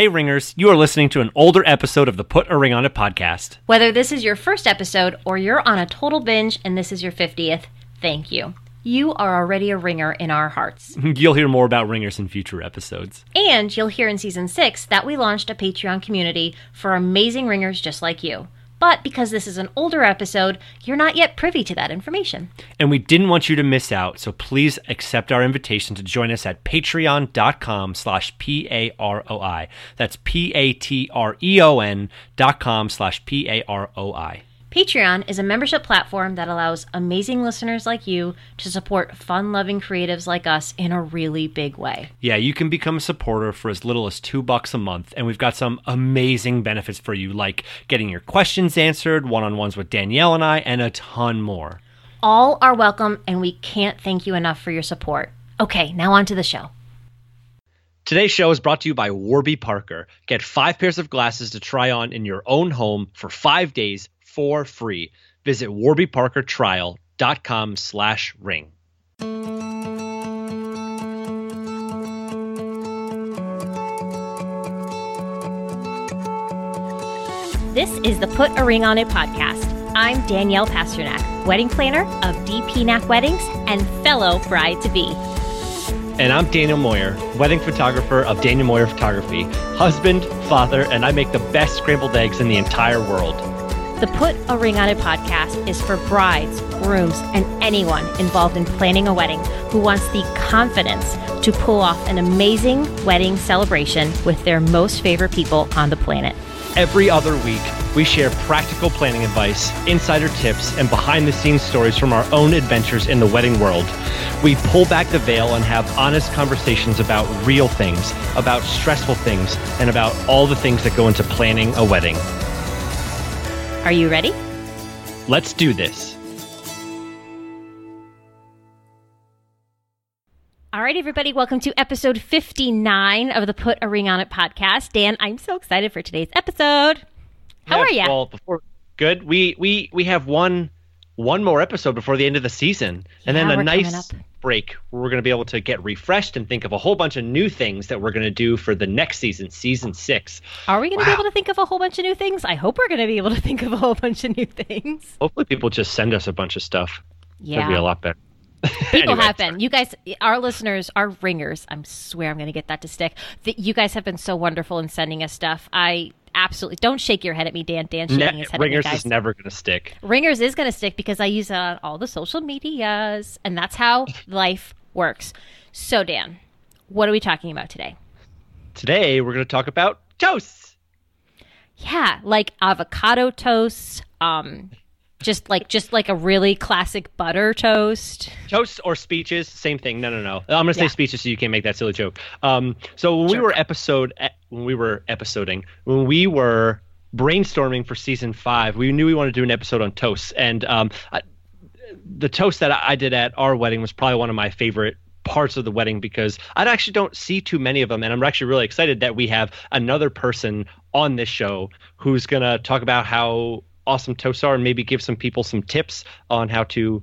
Hey, Ringers, you are listening to an older episode of the Put a Ring on It podcast. Whether this is your first episode or you're on a total binge and this is your 50th, thank you. You are already a ringer in our hearts. You'll hear more about Ringers in future episodes. And you'll hear in season six that we launched a Patreon community for amazing ringers just like you. But because this is an older episode, you're not yet privy to that information. And we didn't want you to miss out, so please accept our invitation to join us at patreon.com slash P-A-R-O-I. That's P-A-T-R-E-O-N dot com slash P-A-R-O-I. Patreon is a membership platform that allows amazing listeners like you to support fun loving creatives like us in a really big way. Yeah, you can become a supporter for as little as two bucks a month, and we've got some amazing benefits for you, like getting your questions answered, one on ones with Danielle and I, and a ton more. All are welcome, and we can't thank you enough for your support. Okay, now on to the show. Today's show is brought to you by Warby Parker. Get five pairs of glasses to try on in your own home for five days for free. Visit warbyparkertrial.com slash ring. This is the Put a Ring on It podcast. I'm Danielle Pasternak, wedding planner of DPNAC Weddings and fellow bride to be. And I'm Daniel Moyer, wedding photographer of Daniel Moyer Photography, husband, father, and I make the best scrambled eggs in the entire world. The Put a Ring on It podcast is for brides, grooms, and anyone involved in planning a wedding who wants the confidence to pull off an amazing wedding celebration with their most favorite people on the planet. Every other week, we share practical planning advice, insider tips, and behind the scenes stories from our own adventures in the wedding world. We pull back the veil and have honest conversations about real things, about stressful things, and about all the things that go into planning a wedding. Are you ready? Let's do this. All right, everybody, welcome to episode 59 of the Put a Ring on It podcast. Dan, I'm so excited for today's episode. How Yeah, are you? Well, before good, we we we have one one more episode before the end of the season, and Yeah, then a nice break where we're going to be able to get refreshed and think of a whole bunch of new things that we're going to do for the next season, season six. Are we going to be able to think of a whole bunch of new things? I hope we're going to be able to think of a whole bunch of new things. Hopefully, people just send us a bunch of stuff. That'd be a Yeah. lot better. People Anyway, have been. You guys, our listeners, our ringers, I swear I'm going to get that to stick. That you guys have been so wonderful in sending us stuff. I absolutely don't shake your head at me, Dan. Dan shaking Ne- his head Ringers at me, Ringers is never going to stick. Ringers is going to stick because I use it on all the social medias, and that's how life works. So, Dan, what are we talking about today? Today, we're going to talk about toasts. Yeah, like avocado toast, um, just like just like a really classic butter toast. Toasts or speeches, same thing. No, no, no. I'm gonna say Yeah. speeches so you can't make that silly joke. Um, so when we were episode, when we were episoding, when we were brainstorming for season five, we knew we wanted to do an episode on toasts, and um, I, the toast that I did at our wedding was probably one of my favorite parts of the wedding because I actually don't see too many of them, and I'm actually really excited that we have another person on this show who's gonna talk about how awesome toasts are and maybe give some people some tips on how to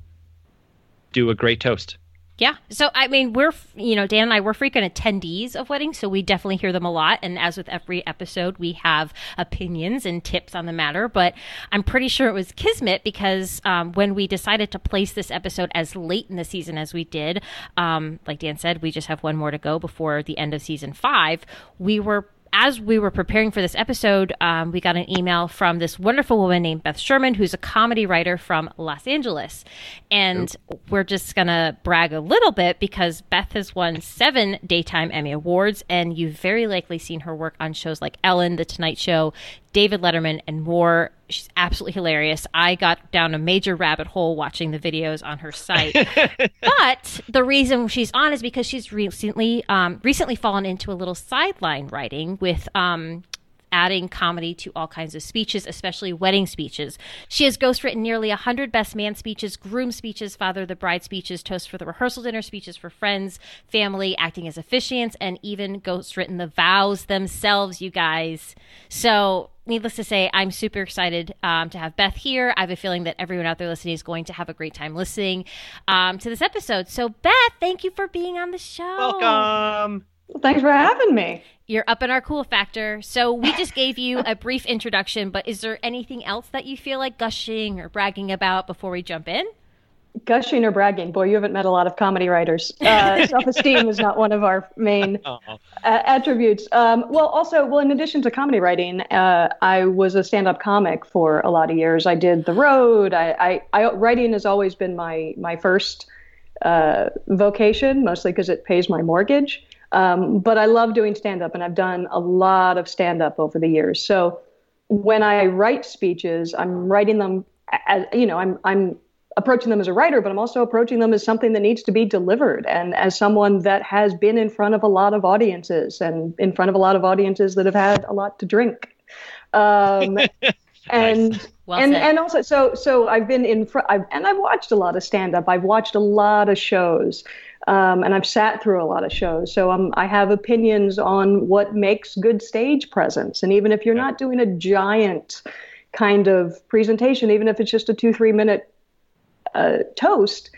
do a great toast. Yeah. So I mean, we're you know Dan and I we're frequent attendees of weddings, so we definitely hear them a lot. And as with every episode, we have opinions and tips on the matter. But I'm pretty sure it was kismet because um, when we decided to place this episode as late in the season as we did, um, like Dan said, we just have one more to go before the end of season five. We were as we were preparing for this episode, um, we got an email from this wonderful woman named Beth Sherman, who's a comedy writer from Los Angeles. And we're just going to brag a little bit because Beth has won seven Daytime Emmy Awards, and you've very likely seen her work on shows like Ellen, The Tonight Show, David Letterman, and more. She's absolutely hilarious. I got down a major rabbit hole watching the videos on her site. but the reason she's on is because she's recently um, recently fallen into a little sideline writing with um, adding comedy to all kinds of speeches, especially wedding speeches. She has ghostwritten nearly 100 best man speeches, groom speeches, father of the bride speeches, toast for the rehearsal dinner speeches for friends, family, acting as officiants, and even ghostwritten the vows themselves, you guys. So, needless to say, I'm super excited um, to have Beth here. I have a feeling that everyone out there listening is going to have a great time listening um, to this episode. So, Beth, thank you for being on the show. Welcome. Well, thanks for having me. You're up in our cool factor. So we just gave you a brief introduction, but is there anything else that you feel like gushing or bragging about before we jump in? Gushing or bragging? Boy, you haven't met a lot of comedy writers. Uh, self-esteem is not one of our main uh, attributes. Um, well, also, well, in addition to comedy writing, uh, I was a stand-up comic for a lot of years. I did The Road. I, I, I writing has always been my my first uh, vocation, mostly because it pays my mortgage. Um, but I love doing stand-up, and I've done a lot of stand-up over the years. So when I write speeches, I'm writing them as you know, I'm I'm approaching them as a writer, but I'm also approaching them as something that needs to be delivered and as someone that has been in front of a lot of audiences and in front of a lot of audiences that have had a lot to drink. Um, and nice. well and and also so so I've been in front I've, and I've watched a lot of stand up. I've watched a lot of shows. Um, and I've sat through a lot of shows, so um, I have opinions on what makes good stage presence. And even if you're not doing a giant kind of presentation, even if it's just a two three minute uh, toast,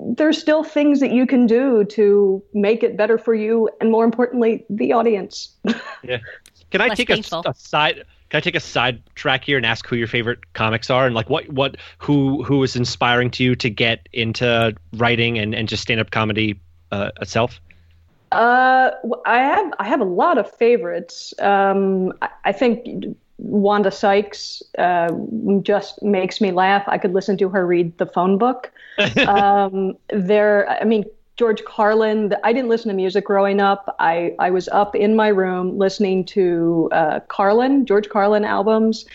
there's still things that you can do to make it better for you and more importantly the audience. Yeah. Can i Less take a, a, side can i take a side track here and ask who your favorite comics are and like what what who who is inspiring to you to get into writing and and just stand-up comedy uh, itself uh, I have I have a lot of favorites. Um, I, I think Wanda Sykes uh, just makes me laugh. I could listen to her read the phone book. um, there, I mean, George Carlin. I didn't listen to music growing up. I, I was up in my room listening to uh, Carlin, George Carlin albums.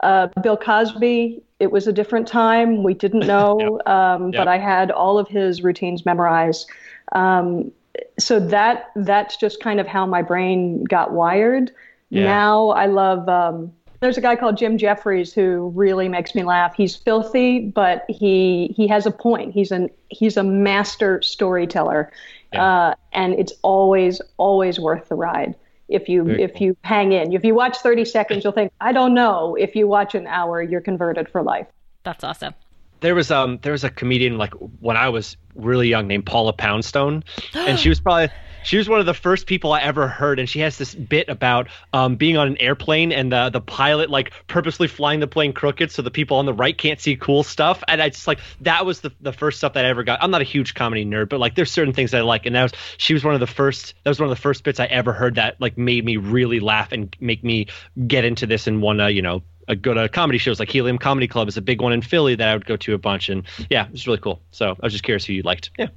Uh, Bill Cosby. It was a different time. We didn't know, yep. Um, yep. but I had all of his routines memorized. Um, so that that's just kind of how my brain got wired. Yeah. Now I love. Um, there's a guy called Jim Jefferies who really makes me laugh. He's filthy, but he he has a point. He's an he's a master storyteller, yeah. uh, and it's always always worth the ride. If you Very if cool. you hang in, if you watch 30 seconds, you'll think I don't know. If you watch an hour, you're converted for life. That's awesome there was um there was a comedian like when I was really young named Paula Poundstone, and she was probably she was one of the first people I ever heard, and she has this bit about um, being on an airplane and the the pilot like purposely flying the plane crooked so the people on the right can't see cool stuff. And I just like that was the the first stuff that I ever got. I'm not a huge comedy nerd, but like there's certain things I like, and that was she was one of the first. That was one of the first bits I ever heard that like made me really laugh and make me get into this and want to you know go to comedy shows like Helium Comedy Club is a big one in Philly that I would go to a bunch, and yeah, it was really cool. So I was just curious who you liked. Yeah.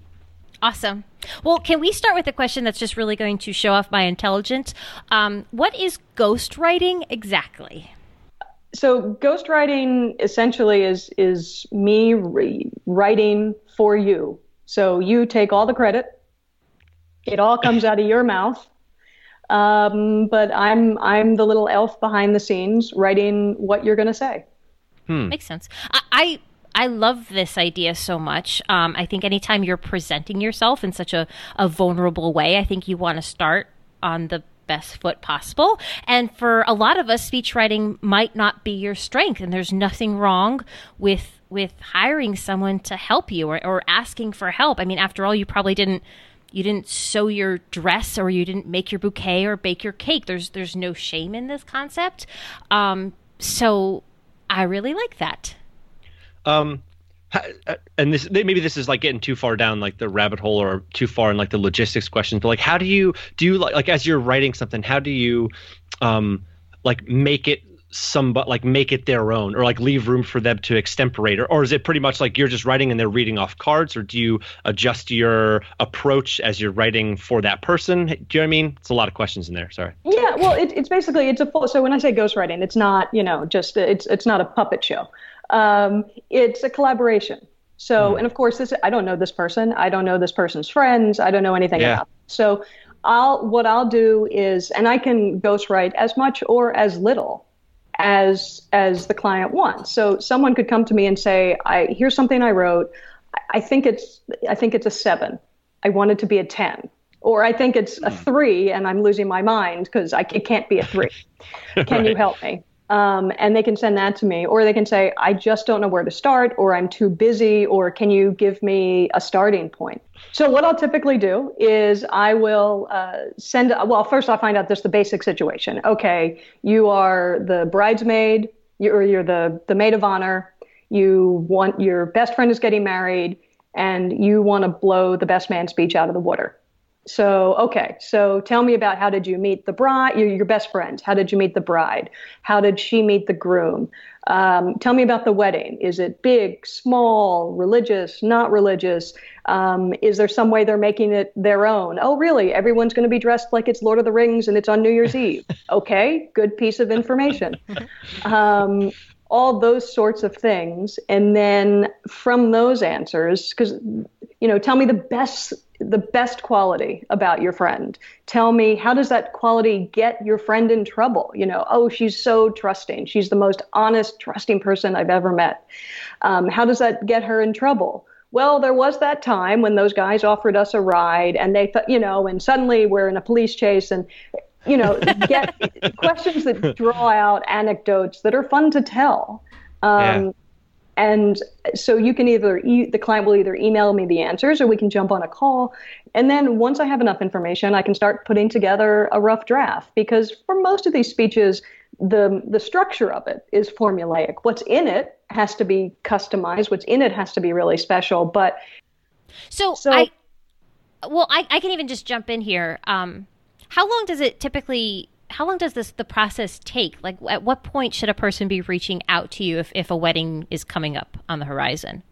Awesome. Well, can we start with a question that's just really going to show off my intelligence? Um, what is ghostwriting exactly? So, ghostwriting essentially is is me re- writing for you. So you take all the credit. It all comes out of your mouth. Um, but I'm I'm the little elf behind the scenes writing what you're going to say. Hmm. Makes sense. I, I I love this idea so much. Um, I think anytime you're presenting yourself in such a, a vulnerable way, I think you want to start on the best foot possible. And for a lot of us, speech writing might not be your strength, and there's nothing wrong with with hiring someone to help you or, or asking for help. I mean, after all, you probably didn't you didn't sew your dress or you didn't make your bouquet or bake your cake. There's there's no shame in this concept. Um, so I really like that. Um, uh, and this maybe this is like getting too far down like the rabbit hole or too far in like the logistics questions but like how do you do you like, like as you're writing something how do you um like make it some like make it their own or like leave room for them to extemporate? Or, or is it pretty much like you're just writing and they're reading off cards? Or do you adjust your approach as you're writing for that person? Do you know what i mean? It's a lot of questions in there sorry. Yeah well it, it's basically it's a full so when i say ghostwriting it's not you know just it's it's not a puppet show um, it's a collaboration. So, mm. and of course, this I don't know this person. I don't know this person's friends. I don't know anything yeah. about. Them. So, I'll what I'll do is, and I can ghostwrite as much or as little as as the client wants. So, someone could come to me and say, "I here's something I wrote. I think it's I think it's a seven. I want it to be a ten. Or I think it's a hmm. three, and I'm losing my mind because I it can't be a three. Can right. you help me? Um, and they can send that to me, or they can say, I just don't know where to start, or I'm too busy, or can you give me a starting point? So, what I'll typically do is I will uh, send, well, first I'll find out just the basic situation. Okay, you are the bridesmaid, you're, you're the, the maid of honor, you want your best friend is getting married, and you want to blow the best man speech out of the water. So, okay, so tell me about how did you meet the bride, your, your best friend? How did you meet the bride? How did she meet the groom? Um, tell me about the wedding. Is it big, small, religious, not religious? Um, is there some way they're making it their own? Oh, really? Everyone's going to be dressed like it's Lord of the Rings and it's on New Year's Eve. Okay, good piece of information. Um, all those sorts of things. And then from those answers, because, you know, tell me the best the best quality about your friend. Tell me how does that quality get your friend in trouble? You know, oh, she's so trusting. She's the most honest, trusting person I've ever met. Um, how does that get her in trouble? Well, there was that time when those guys offered us a ride, and they thought, you know, and suddenly we're in a police chase, and you know, get questions that draw out anecdotes that are fun to tell. Um, yeah. And so you can either, e- the client will either email me the answers or we can jump on a call. And then once I have enough information, I can start putting together a rough draft because for most of these speeches, the, the structure of it is formulaic. What's in it has to be customized. What's in it has to be really special. But so, so I, well, I, I can even just jump in here. Um, how long does it typically how long does this the process take? Like, at what point should a person be reaching out to you if, if a wedding is coming up on the horizon?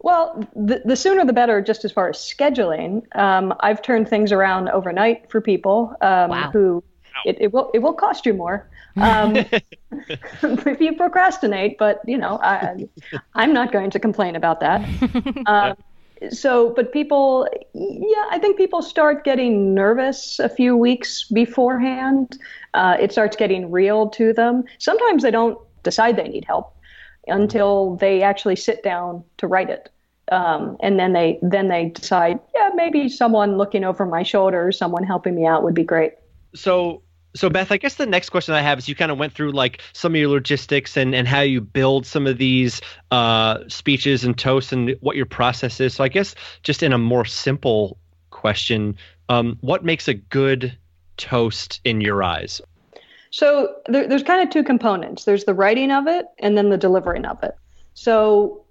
Well, the, the sooner the better, just as far as scheduling. Um, I've turned things around overnight for people um, wow. who it, it, will it will cost you more um, if you procrastinate. But you know, I, I'm not going to complain about that. Um, so, but people, yeah, I think people start getting nervous a few weeks beforehand. Uh, it starts getting real to them. Sometimes they don't decide they need help until they actually sit down to write it. Um, and then they then they decide, yeah, maybe someone looking over my shoulder, someone helping me out would be great. So so Beth, I guess the next question I have is you kind of went through like some of your logistics and, and how you build some of these uh, speeches and toasts and what your process is. So I guess just in a more simple question, um, what makes a good toast in your eyes? So there, there's kind of two components. There's the writing of it and then the delivering of it. So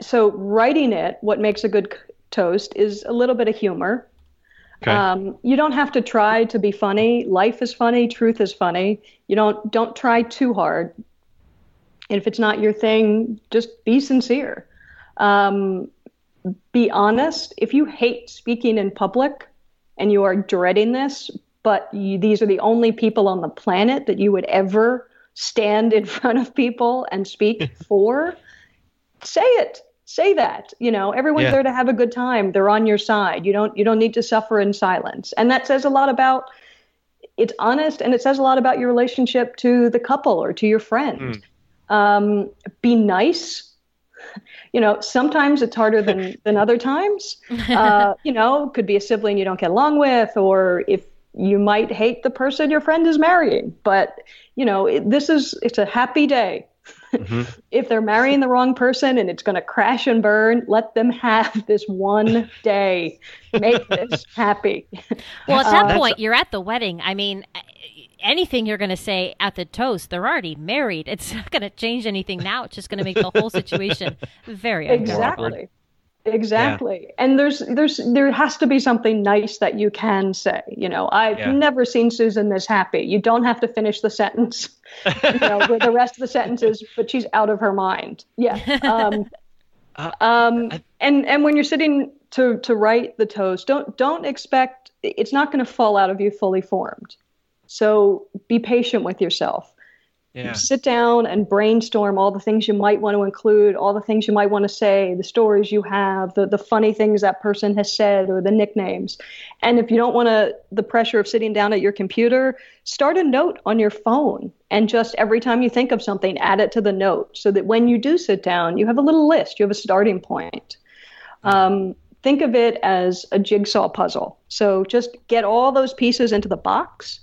so writing it, what makes a good toast is a little bit of humor Okay. Um, you don't have to try to be funny. Life is funny. Truth is funny. You don't don't try too hard. And if it's not your thing, just be sincere. Um, be honest. If you hate speaking in public and you are dreading this, but you, these are the only people on the planet that you would ever stand in front of people and speak for, say it say that you know everyone's yeah. there to have a good time. They're on your side. You don't you don't need to suffer in silence. And that says a lot about it's honest and it says a lot about your relationship to the couple or to your friend. Mm. um, be nice. You know sometimes it's harder than than other times. Uh, you know could be a sibling you don't get along with or if you might hate the person your friend is marrying. But you know it, this is it's a happy day Mm-hmm. if they're marrying the wrong person and it's going to crash and burn, let them have this one day. Make this happy. Well, at that uh, point, you're at the wedding. I mean, anything you're going to say at the toast, they're already married. It's not going to change anything now. It's just going to make the whole situation very exactly. Exactly. Yeah. And there's there's there has to be something nice that you can say. You know, I've yeah. never seen Susan this happy. You don't have to finish the sentence, you know, with the rest of the sentences, but she's out of her mind. Yeah. Um, uh, um, and and when you're sitting to to write the toast, don't don't expect it's not going to fall out of you fully formed. So be patient with yourself. Yeah. Sit down and brainstorm all the things you might want to include, all the things you might want to say, the stories you have, the, the funny things that person has said, or the nicknames. And if you don't want to, the pressure of sitting down at your computer, start a note on your phone. And just every time you think of something, add it to the note so that when you do sit down, you have a little list, you have a starting point. Um, think of it as a jigsaw puzzle. So just get all those pieces into the box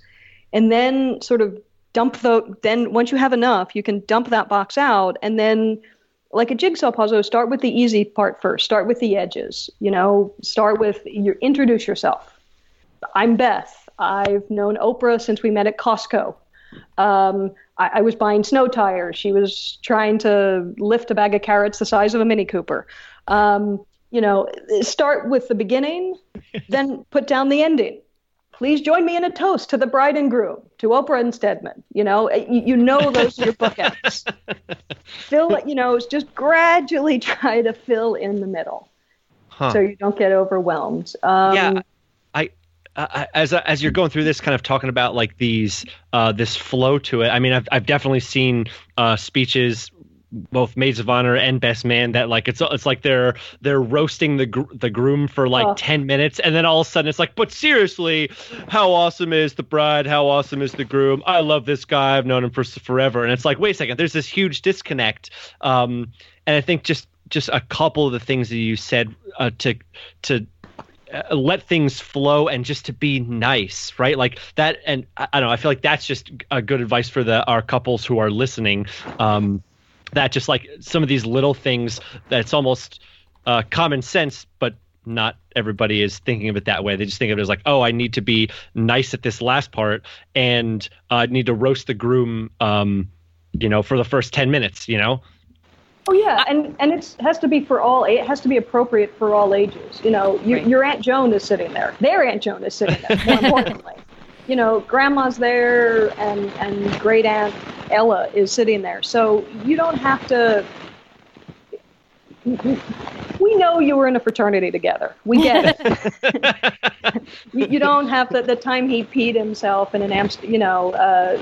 and then sort of dump the then once you have enough, you can dump that box out and then like a jigsaw puzzle, start with the easy part first. Start with the edges. You know, start with you introduce yourself. I'm Beth. I've known Oprah since we met at Costco. Um, I, I, was buying snow tires. She was trying to lift a bag of carrots the size of a Mini Cooper. Um, you know, start with the beginning, then put down the ending. Please join me in a toast to the bride and groom, to Oprah and Stedman. You know, you, you know those are your bookends. fill, you know, just gradually try to fill in the middle, huh. so you don't get overwhelmed. Um, yeah, I uh, as as you're going through this, kind of talking about like these uh, this flow to it. I mean, I've I've definitely seen uh, speeches both maids of honor and best man that like it's it's like they're they're roasting the gr- the groom for like oh. 10 minutes and then all of a sudden it's like but seriously how awesome is the bride? How awesome is the groom? I love this guy. I've known him for forever. And it's like wait a second there's this huge disconnect. Um and i think just just a couple of the things that you said uh, to to uh, let things flow and just to be nice right? Like that and I, I don't know i feel like that's just a good advice for the our couples who are listening. Um that just like some of these little things that's almost uh, common sense, but not everybody is thinking of it that way. They just think of it as like, oh, I need to be nice at this last part and I uh, need to roast the groom, um, you know, for the first 10 minutes, you know? Oh yeah, and and it has to be for all. It has to be appropriate for all ages. You know, you, right. your aunt Joan is sitting there. Their aunt Joan is sitting there. More importantly, you know, grandma's there and, and great aunt Ella is sitting there. So you don't have to. We know you were in a fraternity together. We get it. you, don't have the, the time he peed himself in an Amst- you know, uh,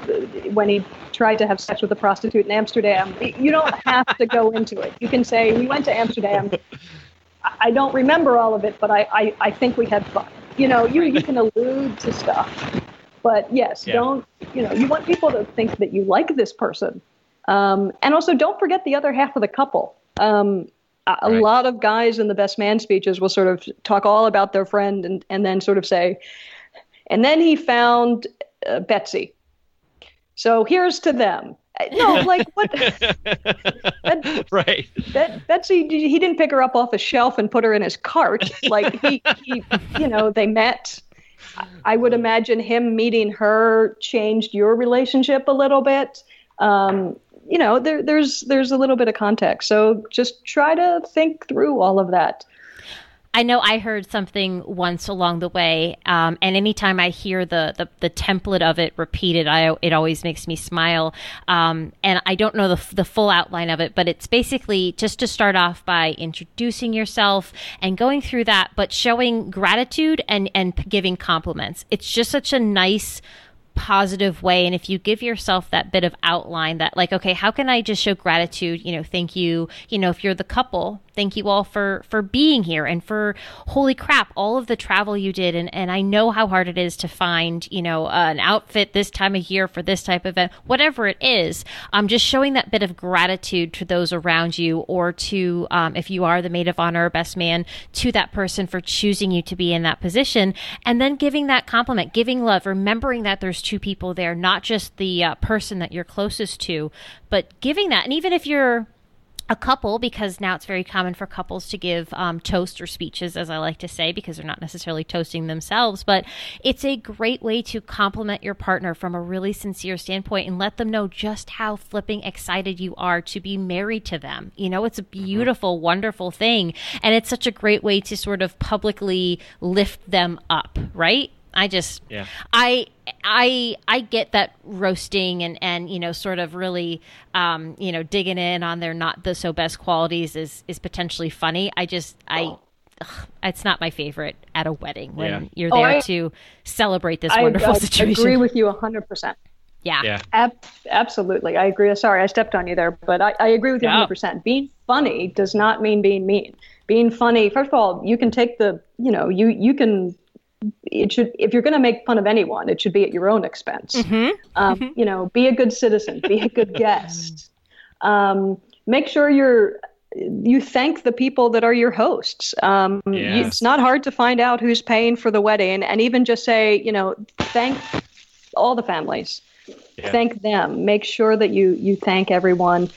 when he tried to have sex with a prostitute in Amsterdam. You don't have to go into it. You can say, We went to Amsterdam. I don't remember all of it, but I, I, I think we had fun. You know, you, you can allude to stuff. But yes, yeah. don't, you know, you want people to think that you like this person. Um, and also don't forget the other half of the couple. Um, a, right. lot of guys in the best man speeches will sort of talk all about their friend and, and then sort of say, and then he found uh, Betsy. So here's to them. Uh, no, like what? that, right. That Betsy, he didn't pick her up off a shelf and put her in his cart. Like he, he you know, they met I would imagine him meeting her changed your relationship a little bit. Um, you know, there, there's there's a little bit of context. So just try to think through all of that. I know I heard something once along the way, um, and anytime I hear the, the, the template of it repeated, I it always makes me smile. Um, and I don't know the the full outline of it, but it's basically just to start off by introducing yourself and going through that, but showing gratitude and and giving compliments. It's just such a nice positive way and if you give yourself that bit of outline that like okay how can i just show gratitude you know thank you you know if you're the couple thank you all for for being here and for holy crap all of the travel you did. And and I know how hard it is to find you know uh, an outfit this time of year for this type of event whatever it is. Um just showing that bit of gratitude to those around you or to um, if you are the maid of honor or best man to that person for choosing you to be in that position. And then giving that compliment giving love remembering that there's two people there not just the uh, person that you're closest to but giving that. And even if you're a couple because now it's very common for couples to give um, toast or speeches as i like to say because they're not necessarily toasting themselves. But it's a great way to compliment your partner from a really sincere standpoint and let them know just how flipping excited you are to be married to them. You know it's a mm-hmm. beautiful wonderful thing. And it's such a great way to sort of publicly lift them up right I just yeah. I I I get that roasting and and you know sort of really um you know digging in on their not the so best qualities is is potentially funny. I just I oh. ugh, it's not my favorite at a wedding when yeah. you're there oh, I, to celebrate this I, wonderful I, situation. I agree with you 100%. Yeah. yeah. Ab- absolutely. I agree. Sorry, I stepped on you there, but I, I agree with you yeah. 100%. Being funny does not mean being mean. Being funny, first of all, you can take the, you know, you you can it should if you're going to make fun of anyone it should be at your own expense mm-hmm. Um, mm-hmm. you know be a good citizen be a good guest um, make sure you're you thank the people that are your hosts um, yes. it's not hard to find out who's paying for the wedding and even just say you know thank all the families Yeah. Thank them. Make sure that you you thank everyone.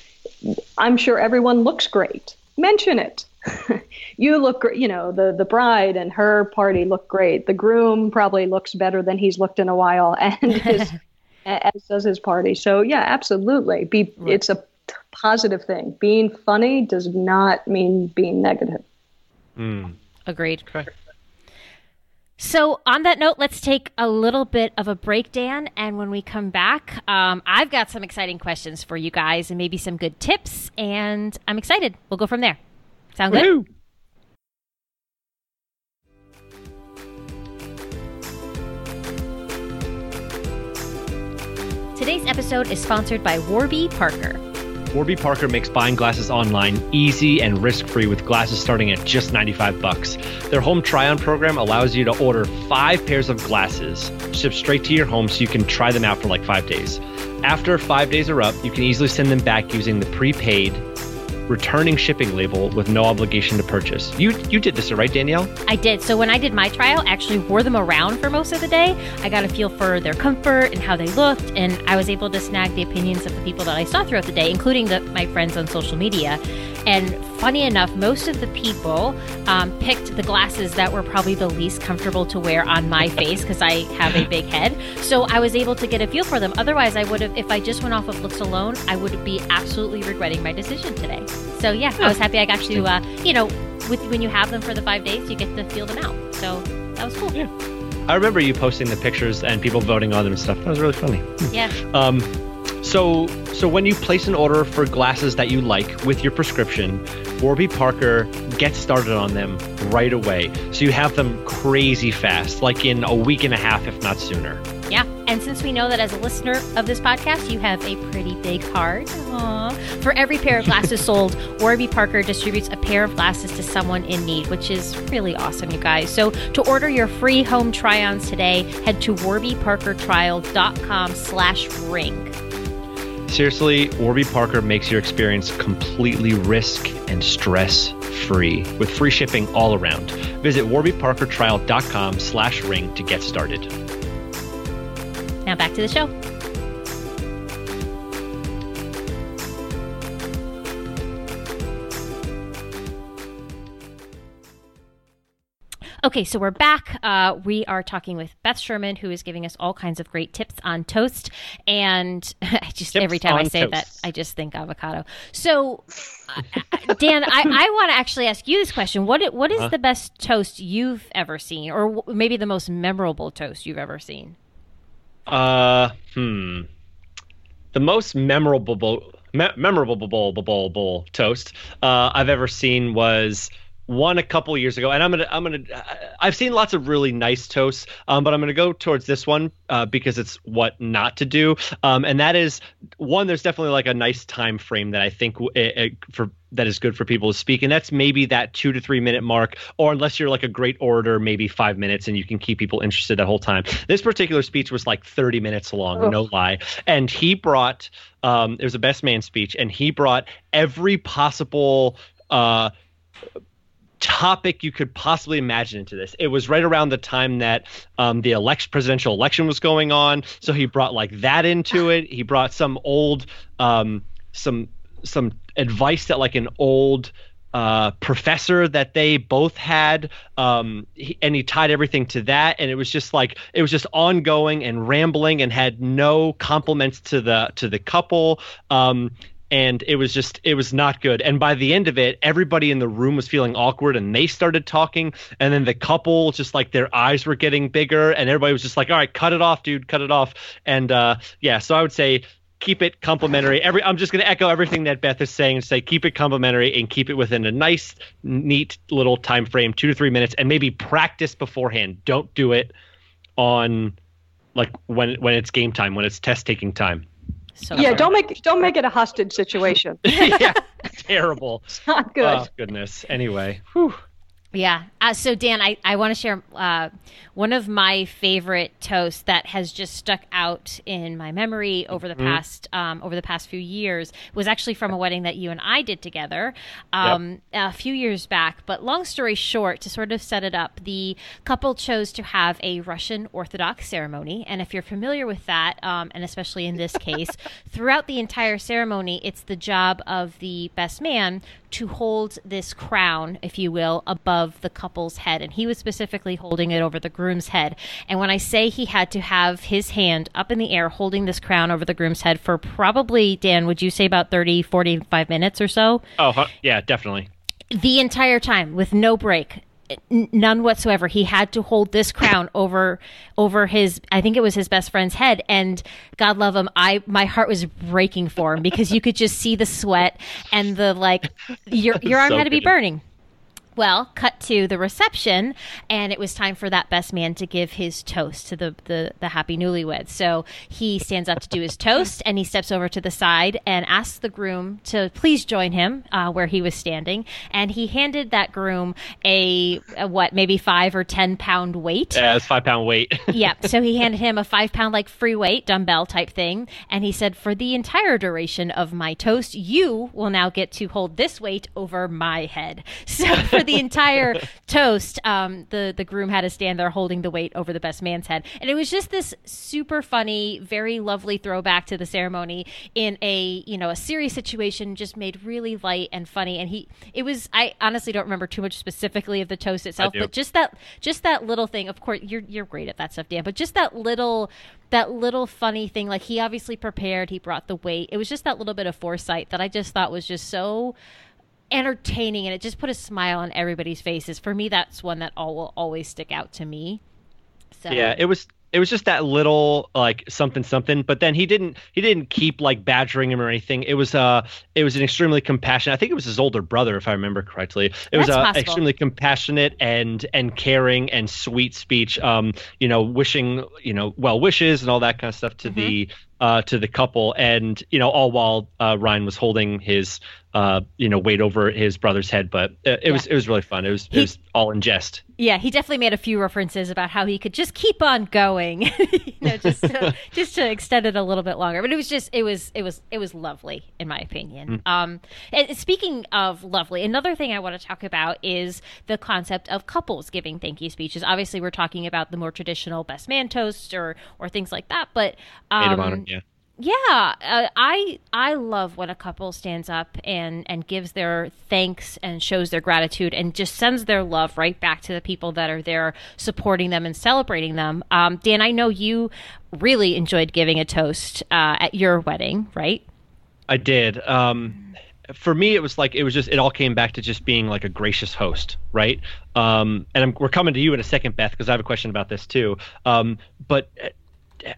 I'm sure everyone looks great. Mention it. you look, you know, the the bride and her party look great. The groom probably looks better than he's looked in a while, and his, as does his party. So yeah, absolutely. Be right. it's a positive thing. Being funny does not mean being negative. Mm. Agreed. Okay. So, on that note, let's take a little bit of a break, Dan. And when we come back, um, I've got some exciting questions for you guys and maybe some good tips. And I'm excited. We'll go from there. Sound Woo-hoo. good? Today's episode is sponsored by Warby Parker. Warby Parker makes buying glasses online easy and risk-free with glasses starting at just 95 bucks. Their home try-on program allows you to order 5 pairs of glasses shipped straight to your home so you can try them out for like 5 days. After 5 days are up, you can easily send them back using the prepaid returning shipping label with no obligation to purchase. You you did this, right, Danielle? I did. So when I did my trial, I actually wore them around for most of the day. I got a feel for their comfort and how they looked, and I was able to snag the opinions of the people that I saw throughout the day, including the, my friends on social media. And funny enough, most of the people um, picked the glasses that were probably the least comfortable to wear on my face because I have a big head. So I was able to get a feel for them. Otherwise, I would have, if I just went off of looks alone, I would be absolutely regretting my decision today. So yeah, I was happy I got to, uh, you know, with when you have them for the five days, you get to feel them out. So that was cool. Yeah. I remember you posting the pictures and people voting on them and stuff. That was really funny. Yeah. Um, so, so when you place an order for glasses that you like with your prescription, Warby Parker gets started on them right away. So you have them crazy fast, like in a week and a half, if not sooner. Yeah. And since we know that as a listener of this podcast, you have a pretty big heart, Aww. for every pair of glasses sold, Warby Parker distributes a pair of glasses to someone in need, which is really awesome, you guys. So to order your free home try-ons today, head to warbyparkertrial.com slash ring. Seriously, Warby Parker makes your experience completely risk and stress free with free shipping all around. Visit warbyparkertrial.com slash ring to get started. Now back to the show. Okay, so we're back. Uh, we are talking with Beth Sherman, who is giving us all kinds of great tips on toast. And I just tips every time I say toast. that, I just think avocado. So, uh, Dan, I, I want to actually ask you this question: What what is huh? the best toast you've ever seen, or maybe the most memorable toast you've ever seen? Uh, hmm. The most memorable, me- memorable bowl, bowl, bowl toast uh, I've ever seen was one a couple years ago, and I'm gonna I'm gonna I've seen lots of really nice toasts, um, but I'm gonna go towards this one uh, because it's what not to do, um, and that is one. There's definitely like a nice time frame that I think it, it, for that is good for people to speak, and that's maybe that two to three minute mark, or unless you're like a great orator, maybe five minutes, and you can keep people interested the whole time. This particular speech was like 30 minutes long, oh. no lie, and he brought um, it was a best man speech, and he brought every possible. Uh, topic you could possibly imagine into this. It was right around the time that um, the election, presidential election was going on, so he brought like that into it. He brought some old, um, some some advice that like an old uh, professor that they both had, um, he, and he tied everything to that, and it was just like it was just ongoing and rambling, and had no compliments to the to the couple. Um, and it was just it was not good. And by the end of it everybody in the room was feeling awkward and they started talking. And then the couple just like their eyes were getting bigger and everybody was just like all right cut it off dude cut it off. And uh, yeah so i would say keep it complimentary. Every i'm just going to echo everything that beth is saying and say keep it complimentary and keep it within a nice neat little time frame two to three minutes and maybe practice beforehand. Don't do it on like when when it's game time when it's test taking time so yeah, don't make don't make it a hostage situation. yeah, terrible. It's not good. Oh goodness. Anyway, whew. Yeah. Uh, so, Dan, I, I want to share uh, one of my favorite toasts that has just stuck out in my memory over the mm-hmm. past um, over the past few years was actually from a wedding that you and I did together um, yep. a few years back. But long story short, to sort of set it up, the couple chose to have a Russian Orthodox ceremony, and if you're familiar with that, um, and especially in this case, throughout the entire ceremony, it's the job of the best man to hold this crown, if you will, above the couple's head. And he was specifically holding it over the groom's head. And when I say he had to have his hand up in the air holding this crown over the groom's head for probably, Dan, would you say about 30, 45 minutes or so? Oh, yeah, definitely. The entire time with no break none whatsoever. He had to hold this crown over over his I think it was his best friend's head and God love him, I my heart was breaking for him because you could just see the sweat and the like your your arm so had to be burning. Well, cut to the reception, and it was time for that best man to give his toast to the, the, the happy newlyweds. So he stands up to do his toast, and he steps over to the side and asks the groom to please join him uh, where he was standing. And he handed that groom a, a, what, maybe five or ten pound weight. Yeah, it's five pound weight. yep. So he handed him a five pound like free weight dumbbell type thing, and he said, "For the entire duration of my toast, you will now get to hold this weight over my head." So for the entire toast, um, the the groom had to stand there holding the weight over the best man's head, and it was just this super funny, very lovely throwback to the ceremony in a you know a serious situation, just made really light and funny. And he, it was I honestly don't remember too much specifically of the toast itself, but just that just that little thing. Of course, you're you're great at that stuff, Dan, but just that little that little funny thing like he obviously prepared he brought the weight it was just that little bit of foresight that i just thought was just so entertaining and it just put a smile on everybody's faces. For me, that's one that all will always stick out to me. So. Yeah, it was it was just that little like something something but then he didn't he didn't keep like badgering him or anything it was uh it was an extremely compassionate i think it was his older brother if i remember correctly it That's was uh, extremely compassionate and and caring and sweet speech um you know wishing you know well wishes and all that kind of stuff to mm-hmm. the uh, to the couple, and you know, all while uh, Ryan was holding his uh, you know weight over his brother's head. But it, it yeah. was it was really fun. It was he, it was all in jest. Yeah, he definitely made a few references about how he could just keep on going, you know, just to, just to extend it a little bit longer. But it was just it was it was it was lovely in my opinion. Mm. Um, and speaking of lovely, another thing I want to talk about is the concept of couples giving thank you speeches. Obviously, we're talking about the more traditional best man toast or or things like that, but um, yeah yeah uh, i i love when a couple stands up and and gives their thanks and shows their gratitude and just sends their love right back to the people that are there supporting them and celebrating them. Um, dan i know you really enjoyed giving a toast uh, at your wedding right? I did. Um, for me it was like it was just it all came back to just being like a gracious host right? Um, and I'm, we're coming to you in a second beth because i have a question about this too. Um, but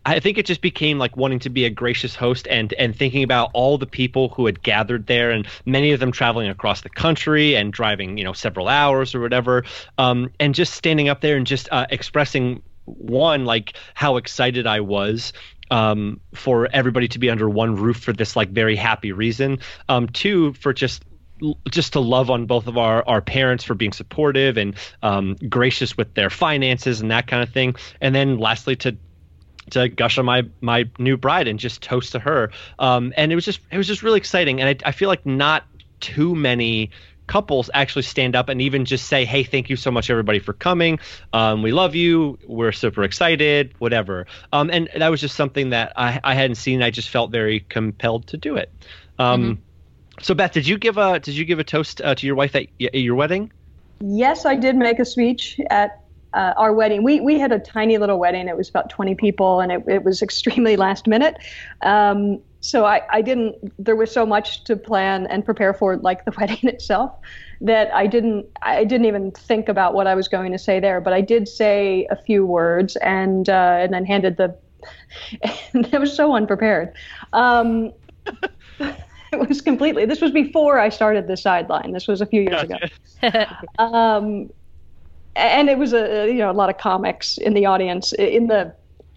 I think it just became like wanting to be a gracious host and and thinking about all the people who had gathered there and many of them traveling across the country and driving you know several hours or whatever um, and just standing up there and just uh, expressing one like how excited I was um, for everybody to be under one roof for this like very happy reason. Um, two for just just to love on both of our, our parents for being supportive and um, gracious with their finances and that kind of thing. And then lastly, to to gush on my my new bride and just toast to her. Um, and it was just it was just really exciting. And I, I feel like not too many couples actually stand up and even just say, "Hey, thank you so much, everybody, for coming. Um, we love you. We're super excited. Whatever." Um, and that was just something that I, I hadn't seen. I just felt very compelled to do it. Um, mm-hmm. So, Beth, did you give a did you give a toast uh, to your wife at, at your wedding? Yes, I did make a speech at uh, our wedding. We we had a tiny little wedding. It was about 20 people, and it, it was extremely last minute. Um, so I, I didn't. There was so much to plan and prepare for, like the wedding itself, that I didn't. I didn't even think about what I was going to say there. But I did say a few words, and uh, and then handed the. And I was so unprepared. Um, it was completely. This was before I started the sideline. This was a few years ago. um, and it was a you know a lot of comics in the audience. In the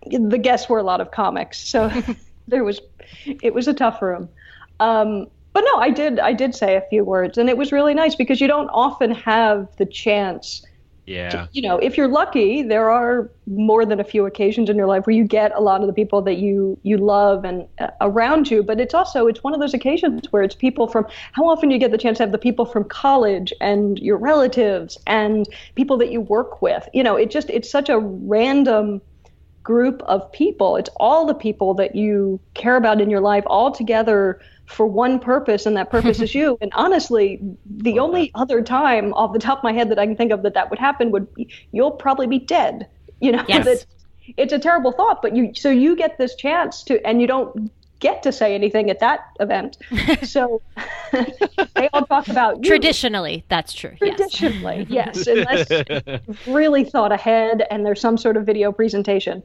the guests were a lot of comics, so there was it was a tough room. Um, but but no, I did. I did say a few words, and it was really nice because you don't often have the chance. Yeah. You know, if you're lucky, there are more than a few occasions in your life where you get a lot of the people that you you love and uh, around you. But it's also it's one of those occasions where it's people from. How often you get the chance to have the people from college and your relatives and people that you work with? You know, it just it's such a random group of people. It's all the people that you care about in your life all together for one purpose, and that purpose is you. And honestly, the only other time off the top of my head that I can think of that that would happen would be you'll probably be dead. You know, yes. it's a terrible thought, but you so you get this chance to, and you don't get to say anything at that event. So they all talk about you. traditionally. That's true. Traditionally, yes, yes unless you've really thought ahead and there's some sort of video presentation.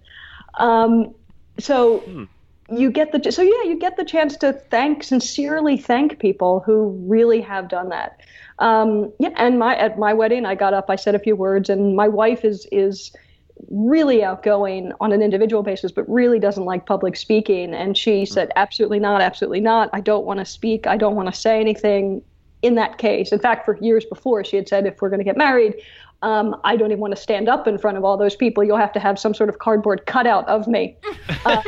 Um, so. Hmm you get the so yeah you get the chance to thank sincerely thank people who really have done that. Um, yeah and my at my wedding i got up i said a few words and my wife is is really outgoing on an individual basis but really doesn't like public speaking. And she said absolutely not absolutely not. I don't want to speak. I don't want to say anything. In that case in fact for years before she had said if we're going to get married um, I don't even want to stand up in front of all those people. You'll have to have some sort of cardboard cutout of me. Uh,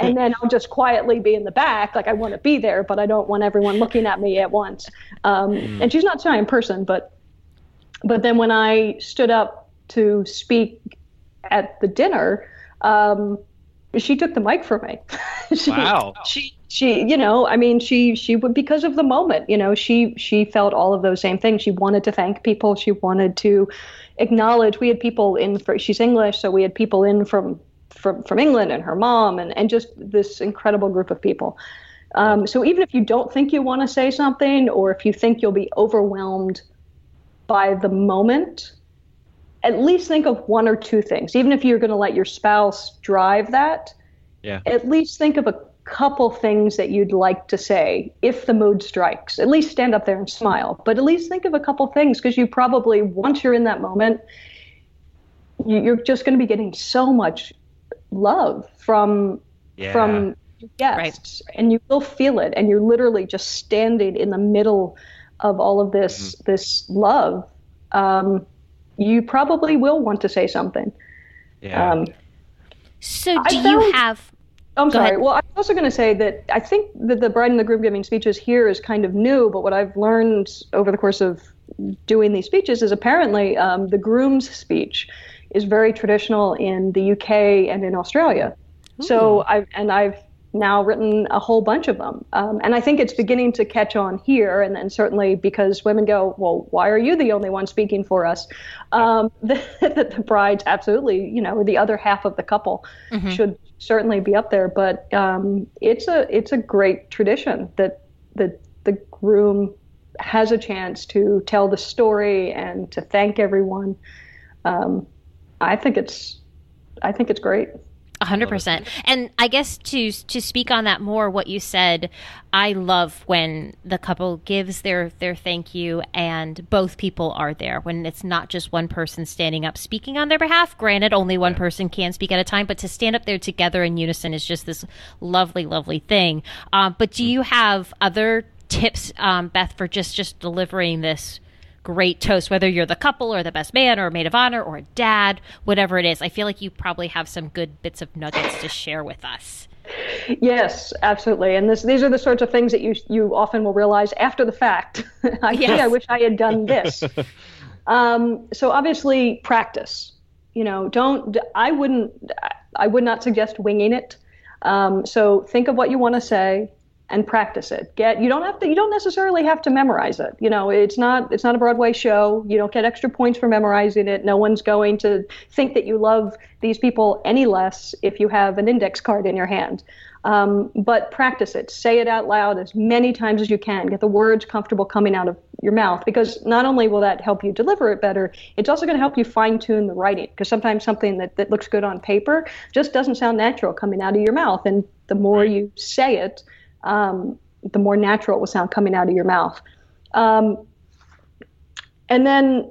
and then I'll just quietly be in the back. Like I want to be there, but I don't want everyone looking at me at once. Um, mm. And she's not shy in person, but but then when I stood up to speak at the dinner, um, she took the mic from me. she, wow. She she you know i mean she she would because of the moment you know she she felt all of those same things. She wanted to thank people. She wanted to acknowledge we had people in for she's english so we had people in from from from england and her mom and and just this incredible group of people. Um, so even if you don't think you want to say something or if you think you'll be overwhelmed by the moment at least think of one or two things. Even if you're going to let your spouse drive that yeah. at least think of a couple things that you'd like to say if the mood strikes. At least stand up there and smile, but at least think of a couple things because you probably, once you're in that moment, you're just going to be getting so much love from yeah. from guests, right. and you will feel it, and you're literally just standing in the middle of all of this mm-hmm. this love. Um, you probably will want to say something. Yeah. Um, so, do found, you have I'm sorry. Ahead. Well, I was also going to say that I think that the bride and the groom giving speeches here is kind of new, but what I've learned over the course of doing these speeches is apparently um, the groom's speech is very traditional in the UK and in Australia. Ooh. So I and I've now written a whole bunch of them, um, and I think it's beginning to catch on here. And then certainly because women go, well, why are you the only one speaking for us? Um, that the brides absolutely, you know, the other half of the couple mm-hmm. should certainly be up there. But um, it's a it's a great tradition that that the groom has a chance to tell the story and to thank everyone. Um, I think it's I think it's great hundred percent. And I guess to to speak on that more, what you said, I love when the couple gives their their thank you and both people are there. When it's not just one person standing up speaking on their behalf. Granted, only one person can speak at a time, but to stand up there together in unison is just this lovely, lovely thing. Um, but do you have other tips, um, Beth, for just just delivering this? Great toast, whether you're the couple or the best man or a maid of honor or a dad, whatever it is. I feel like you probably have some good bits of nuggets to share with us. Yes, absolutely. And this, these are the sorts of things that you you often will realize after the fact. I, yes. I wish I had done this. um, so obviously, practice. You know, don't. I wouldn't. I would not suggest winging it. Um, so think of what you want to say and practice it. Get you don't have to you don't necessarily have to memorize it. You know, it's not it's not a Broadway show. You don't get extra points for memorizing it. No one's going to think that you love these people any less if you have an index card in your hand. Um, but practice it. Say it out loud as many times as you can. Get the words comfortable coming out of your mouth because not only will that help you deliver it better, it's also going to help you fine tune the writing because sometimes something that, that looks good on paper just doesn't sound natural coming out of your mouth. And the more you say it, um, the more natural it will sound coming out of your mouth. Um, and then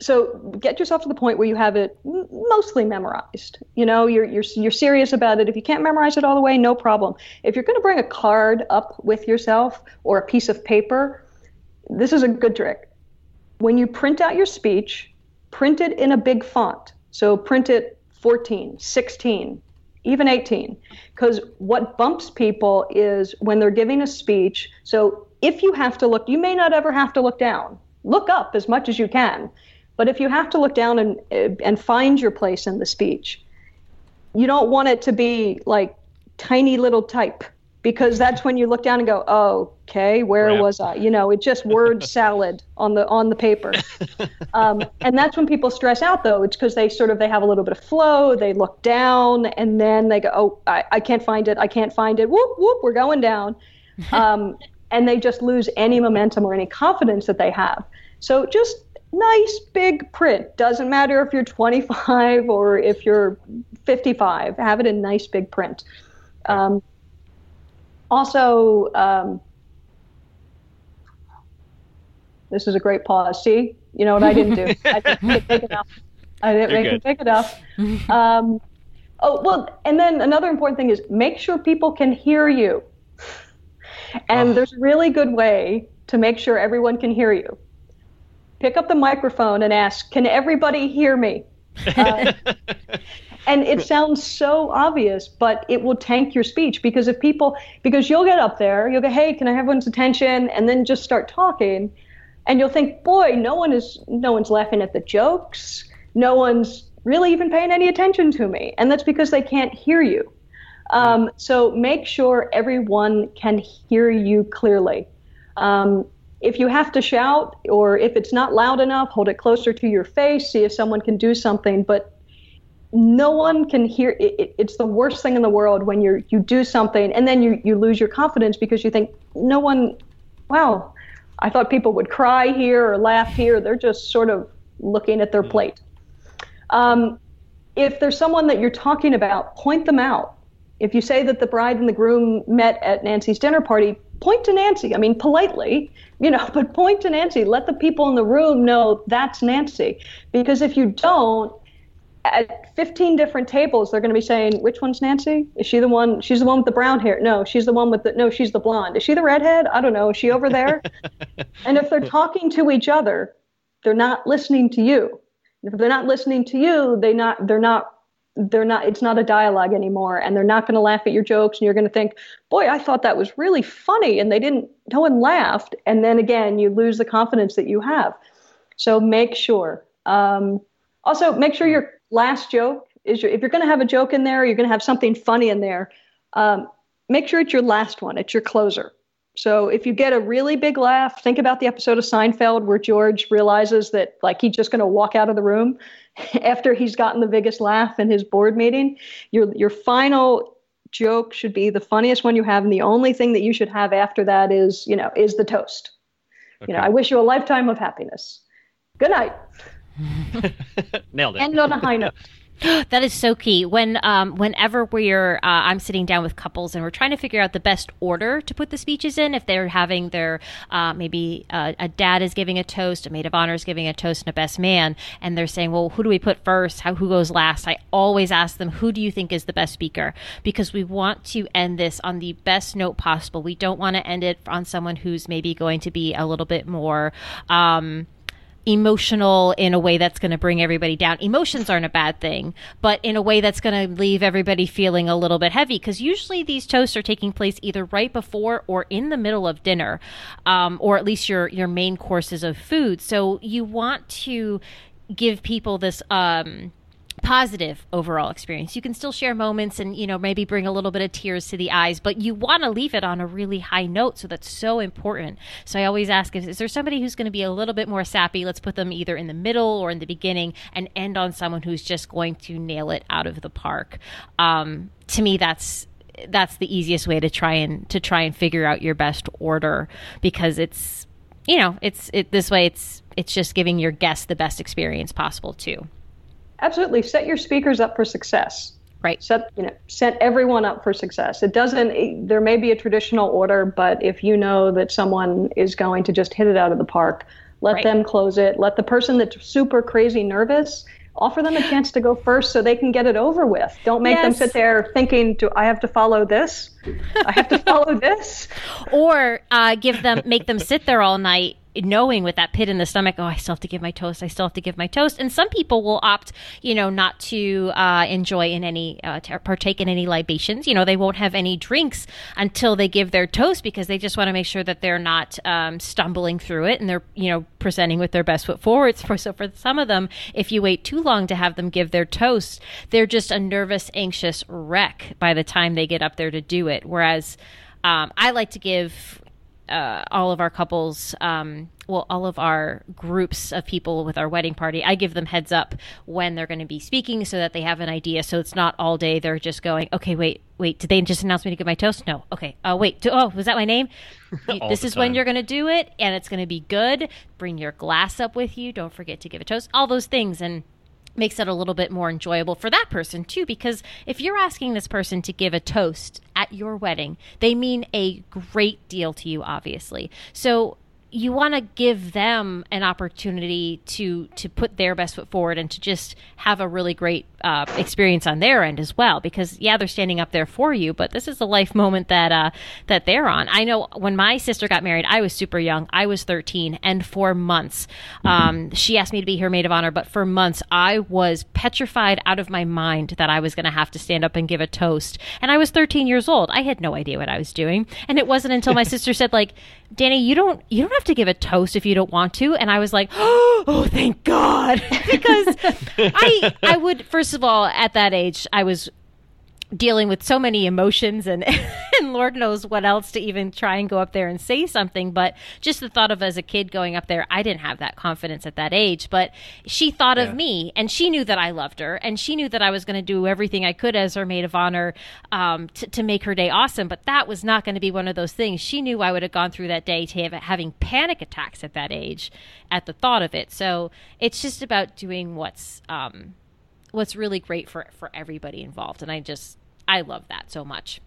so get yourself to the point where you have it mostly memorized. You know, you're you're you're serious about it. If you can't memorize it all the way, no problem. If you're going to bring a card up with yourself or a piece of paper, this is a good trick. When you print out your speech, print it in a big font. So print it 14, 16, even 18. Because what bumps people is when they're giving a speech. So if you have to look, you may not ever have to look down. Look up as much as you can. But if you have to look down and eh, and find your place in the speech, you don't want it to be like tiny little type because that's when you look down and go, oh, okay, where was I? You know, it's just word salad on the on the paper. Um, and that's when people stress out, though. It's because they sort of they have a little bit of flow. They look down and then they go, oh, I, I can't find it. I can't find it. Whoop whoop, we're going down. Um, and they just lose any momentum or any confidence that they have. So just nice big print. Doesn't matter if you're 25 or if you're 55. Have it in nice big print. Um, also, um, this is a great pause. See, you know what I didn't do? I didn't make it enough. I didn't You're make good. it big enough. Um, oh well, and then another important thing is make sure people can hear you. And oh. there's a really good way to make sure everyone can hear you pick up the microphone and ask, Can everybody hear me? Uh, and it sounds so obvious, but it will tank your speech because if people, because you'll get up there, you'll go, Hey, can I have everyone's attention? And then just start talking. And you'll think, Boy, no one is, no one's laughing at the jokes. No one's really even paying any attention to me. And that's because they can't hear you. Um, so make sure everyone can hear you clearly. Um, if you have to shout or if it's not loud enough, hold it closer to your face, see if someone can do something. But no one can hear it, it's the worst thing in the world when you you do something and then you, you lose your confidence because you think no one wow i thought people would cry here or laugh here they're just sort of looking at their mm. plate um, if there's someone that you're talking about point them out if you say that the bride and the groom met at nancy's dinner party point to nancy i mean politely you know, but point to Nancy. Let the people in the room know that's Nancy. Because if you don't, at 15 different tables, they're going to be saying, which one's Nancy? Is she the one? She's the one with the brown hair. No, she's the one with the, no, she's the blonde. Is she the redhead? I don't know. Is she over there? and if they're talking to each other, they're not listening to you. If they're not listening to you, they not, they're not they're not it's not a dialogue anymore and they're not going to laugh at your jokes and you're going to think boy i thought that was really funny and they didn't no one laughed and then again you lose the confidence that you have so make sure um, also make sure your last joke is your if you're going to have a joke in there you're going to have something funny in there um, make sure it's your last one it's your closer so if you get a really big laugh, think about the episode of Seinfeld where George realizes that like he's just going to walk out of the room after he's gotten the biggest laugh in his board meeting. Your your final joke should be the funniest one you have, and the only thing that you should have after that is you know is the toast. Okay. You know, I wish you a lifetime of happiness. Good night. Nailed it. End on a high note. that is so key. When um, whenever we're uh, I'm sitting down with couples and we're trying to figure out the best order to put the speeches in. If they're having their uh, maybe uh, a dad is giving a toast, a maid of honor is giving a toast, and a best man, and they're saying, "Well, who do we put first? How who goes last?" I always ask them, "Who do you think is the best speaker?" Because we want to end this on the best note possible. We don't want to end it on someone who's maybe going to be a little bit more. Um, emotional in a way that's going to bring everybody down. Emotions aren't a bad thing, but in a way that's going to leave everybody feeling a little bit heavy because usually these toasts are taking place either right before or in the middle of dinner, um, or at least your your main courses of food. So you want to give people this. Um, positive overall experience. You can still share moments and, you know, maybe bring a little bit of tears to the eyes, but you want to leave it on a really high note. So that's so important. So I always ask, is, is there somebody who's going to be a little bit more sappy? Let's put them either in the middle or in the beginning and end on someone who's just going to nail it out of the park. Um, to me, that's that's the easiest way to try and to try and figure out your best order because it's you know it's it this way it's it's just giving your guests the best experience possible too absolutely set your speakers up for success right set you know set everyone up for success it doesn't there may be a traditional order but if you know that someone is going to just hit it out of the park Let Right. them close it. Let the person that's super crazy nervous offer them a chance to go first so they can get it over with. Don't make them sit there thinking, "Do I have to follow this? I have to follow this." or uh, give them make them sit there all night knowing with that pit in the stomach oh i still have to give my toast. I still have to give my toast. And some people will opt you know not to uh, enjoy in any uh, partake in any libations. You know they won't have any drinks until they give their toast because they just want to make sure that they're not um, stumbling through it and they're you know presenting with their best foot forward so for some of them if you wait too long to have them give their toast they're just a nervous anxious wreck by the time they get up there to do it. Whereas um, I like to give uh, all of our couples, um, well, all of our groups of people with our wedding party, I give them heads up when they're going to be speaking so that they have an idea. So it's not all day they're just going, okay, wait, wait, did they just announce me to give my toast? No. Okay. Uh, wait, oh, was that my name? This is when you're going to do it and it's going to be good. Bring your glass up with you. Don't forget to give a toast. All those things. And makes it a little bit more enjoyable for that person too because if you're asking this person to give a toast at your wedding they mean a great deal to you obviously. So you want to give them an opportunity to to put their best foot forward and to just have a really great uh, experience on their end as well because yeah they're standing up there for you but this is a life moment that uh, that they're on. I know when my sister got married i was super young. I was 13 and for months um, she asked me to be her maid of honor but for months i was petrified out of my mind that i was going to have to stand up and give a toast. And i was 13 years old. I had no idea what i was doing. And it wasn't until my sister said like danny you don't you don't have to give a toast if you don't want to. And i was like oh thank god. Because i i would first of all at that age i was dealing with so many emotions and and Lord knows what else to even try and go up there and say something. But just the thought of as a kid going up there, I didn't have that confidence at that age. But she thought Yeah. of me, and she knew that I loved her, and she knew that I was going to do everything I could as her maid of honor um, to, to make her day awesome. But that was not going to be one of those things. She knew I would have gone through that day to have, having panic attacks at that age at the thought of it. So it's just about doing what's um, what's really great for for everybody involved and i just i love that so much.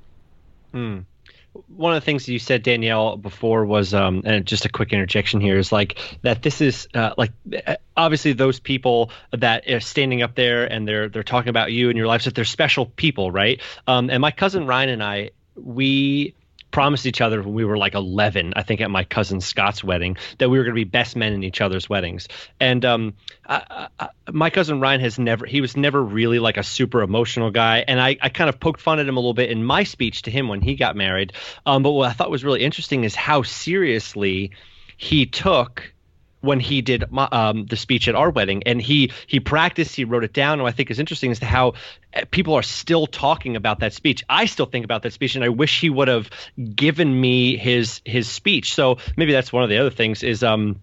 One of the things you said danielle before was um and just a quick interjection here is like that this is uh, like uh, obviously those people that are standing up there and they're they're talking about you and your lives that they're special people right? Um and my cousin ryan and i we promised each other when we were like 11 i think at my cousin scott's wedding that we were going to be best men in each other's weddings. And um I, I, my cousin ryan has never he was never really like a super emotional guy and i, I kind of poked fun at him a little bit in my speech to him when he got married. Um, but what i thought was really interesting is how seriously he took when he did my, um, the speech at our wedding and he he practiced he wrote it down. And i think is interesting is how uh, people are still talking about that speech. I still think about that speech and i wish he would have given me his his speech. So maybe that's one of the other things is um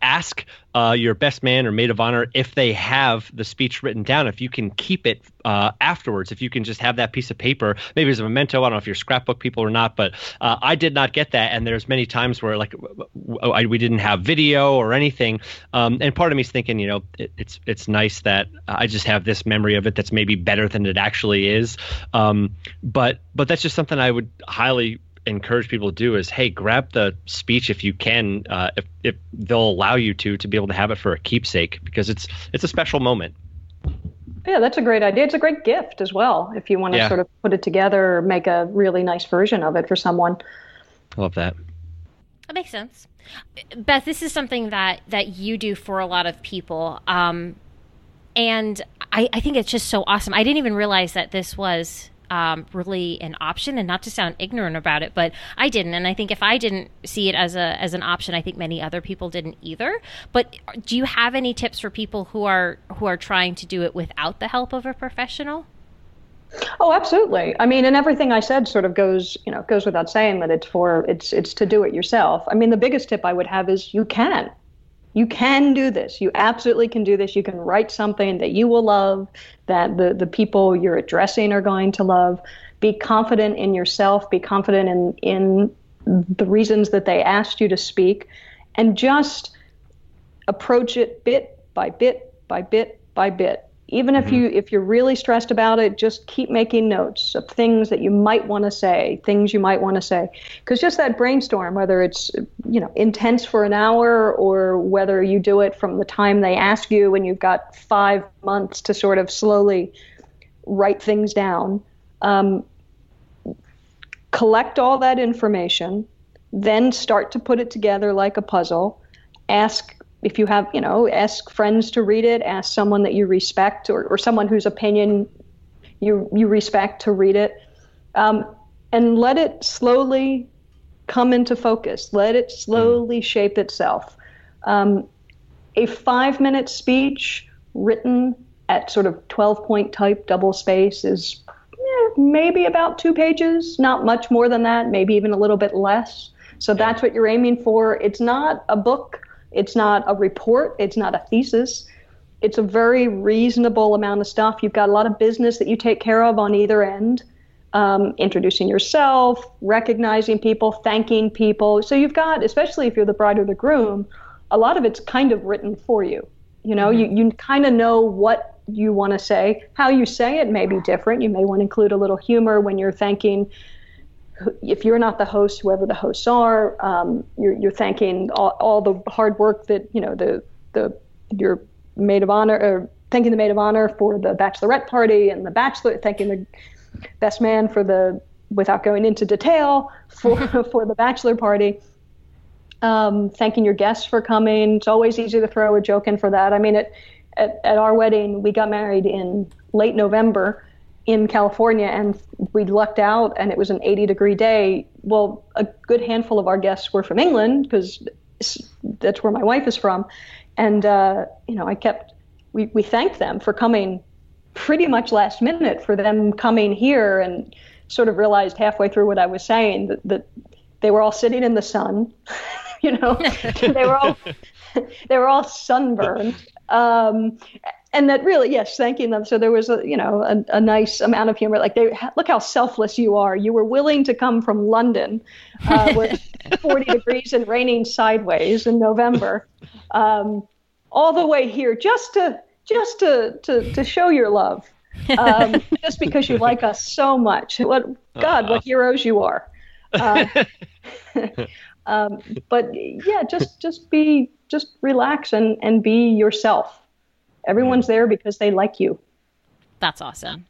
ask uh, your best man or maid of honor if they have the speech written down if you can keep it uh, afterwards if you can just have that piece of paper. Maybe as a memento i don't know if you're scrapbook people or not but uh, i did not get that and there's many times where like we didn't have video or anything. Um, and part of me is thinking you know it, it's it's nice that i just have this memory of it that's maybe better than it actually is. Um, but but that's just something i would highly encourage people to do is hey grab the speech if you can uh, if, if they'll allow you to to be able to have it for a keepsake because it's it's a special moment Yeah, that's a great idea. It's a great gift as well if you want to Yeah. sort of put it together or make a really nice version of it for someone. i love that that makes sense beth this is something that that you do for a lot of people um and i i think it's just so awesome i didn't even realize that this was um, really an option and not to sound ignorant about it but i didn't and i think if i didn't see it as a as an option i think many other people didn't either but do you have any tips for people who are who are trying to do it without the help of a professional Oh, absolutely. I mean, and everything I said sort of goes, you know, goes without saying that it's for it's it's to do it yourself. I mean, the biggest tip I would have is you can. You can do this. You absolutely can do this. You can write something that you will love, that the the people you're addressing are going to love. Be confident in yourself, be confident in in the reasons that they asked you to speak and just approach it bit by bit by bit by bit even if mm-hmm. you if you're really stressed about it just keep making notes of things that you might want to say things you might want to say because just that brainstorm whether it's you know intense for an hour or whether you do it from the time they ask you and you've got five months to sort of slowly write things down um, collect all that information then start to put it together like a puzzle ask if you have, you know, ask friends to read it, ask someone that you respect or, or someone whose opinion you you respect to read it, um, and let it slowly come into focus. Let it slowly mm. shape itself. Um, a five minute speech written at sort of 12 point type double space is eh, maybe about two pages, not much more than that, maybe even a little bit less. So that's what you're aiming for. It's not a book it's not a report, it's not a thesis. It's a very reasonable amount of stuff. You've got a lot of business that you take care of on either end. Um, introducing yourself, recognizing people, thanking people. So you've got, especially if you're the bride or the groom, a lot of it's kind of written for you. You know, mm-hmm. you, you kind of know what you want to say. How you say it may be different. You may want to include a little humor when you're thanking if you're not the host, whoever the hosts are, um, you're, you're thanking all, all, the hard work that you know the the your maid of honor or thanking the maid of honor for the bachelorette party and the bachelor thanking the best man for the without going into detail for for the bachelor party. Um, thanking your guests for coming. It's always easy to throw a joke in for that. I mean, at, at, at our wedding, we got married in late November in California and we lucked out and it was an 80 degree day. Well, a good handful of our guests were from England because that's where my wife is from. And, uh, you know, I kept, we, we thanked them for coming pretty much last minute for them coming here and sort of realized halfway through what I was saying that, that they were all sitting in the sun, you know, they were all, they were all sunburned. Um, and that really yes thanking them so there was a you know a, a, nice amount of humor. Like they look how selfless you are. You were willing to come from london uh, with 40 degrees and raining sideways in november um, all the way here just to just to to, to show your love um, just because you like us so much. What god what heroes you are. Uh, um, but yeah just just be just relax and and be yourself Everyone's there because they like you. That's awesome.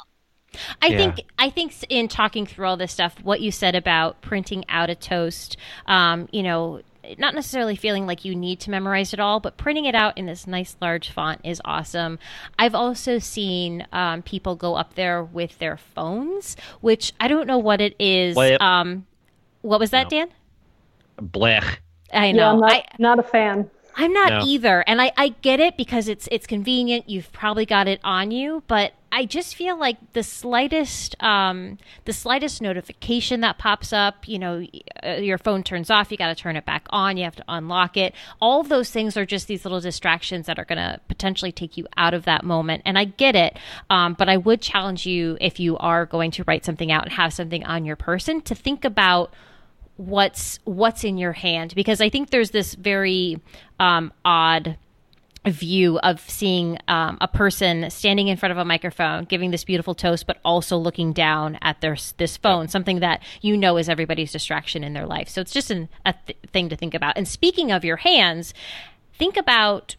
I yeah. think I think in talking through all this stuff, what you said about printing out a toast, um, you know, not necessarily feeling like you need to memorize it all, but printing it out in this nice large font is awesome. I've also seen um, people go up there with their phones, which I don't know what it is. Um, what was that, no. Dan? Blech. I know. Yeah, I'm not, I, not a fan. I'm not no. either. And I, I get it because it's it's convenient. You've probably got it on you, but I just feel like the slightest um, the slightest notification that pops up, you know, uh, your phone turns off, you got to turn it back on, you have to unlock it. All of those things are just these little distractions that are going to potentially take you out of that moment. And I get it, um, but I would challenge you if you are going to write something out and have something on your person to think about what's what's in your hand? Because I think there's this very um, odd view of seeing um, a person standing in front of a microphone giving this beautiful toast but also looking down at their this phone something that you know is everybody's distraction in their life. So it's just an, a th- thing to think about. And speaking of your hands think about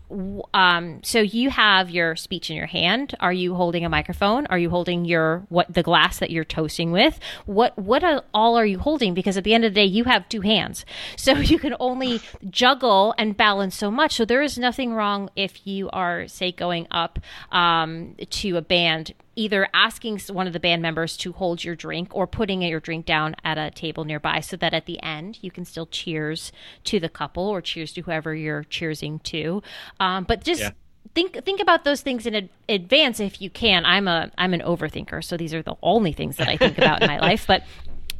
um, so you have your speech in your hand. Are you holding a microphone? Are you holding your what the glass that you're toasting with? What what all are you holding? Because at the end of the day you have two hands. So you can only juggle and balance so much. So there is nothing wrong if you are say going up um, to a band either asking one of the band members to hold your drink or putting your drink down at a table nearby so that at the end you can still cheers to the couple or cheers to whoever you're cheersing to. Um, but just. Yeah. Think think about those things in ad- advance if you can. I'm a I'm an overthinker, so these are the only things that I think about in my life. But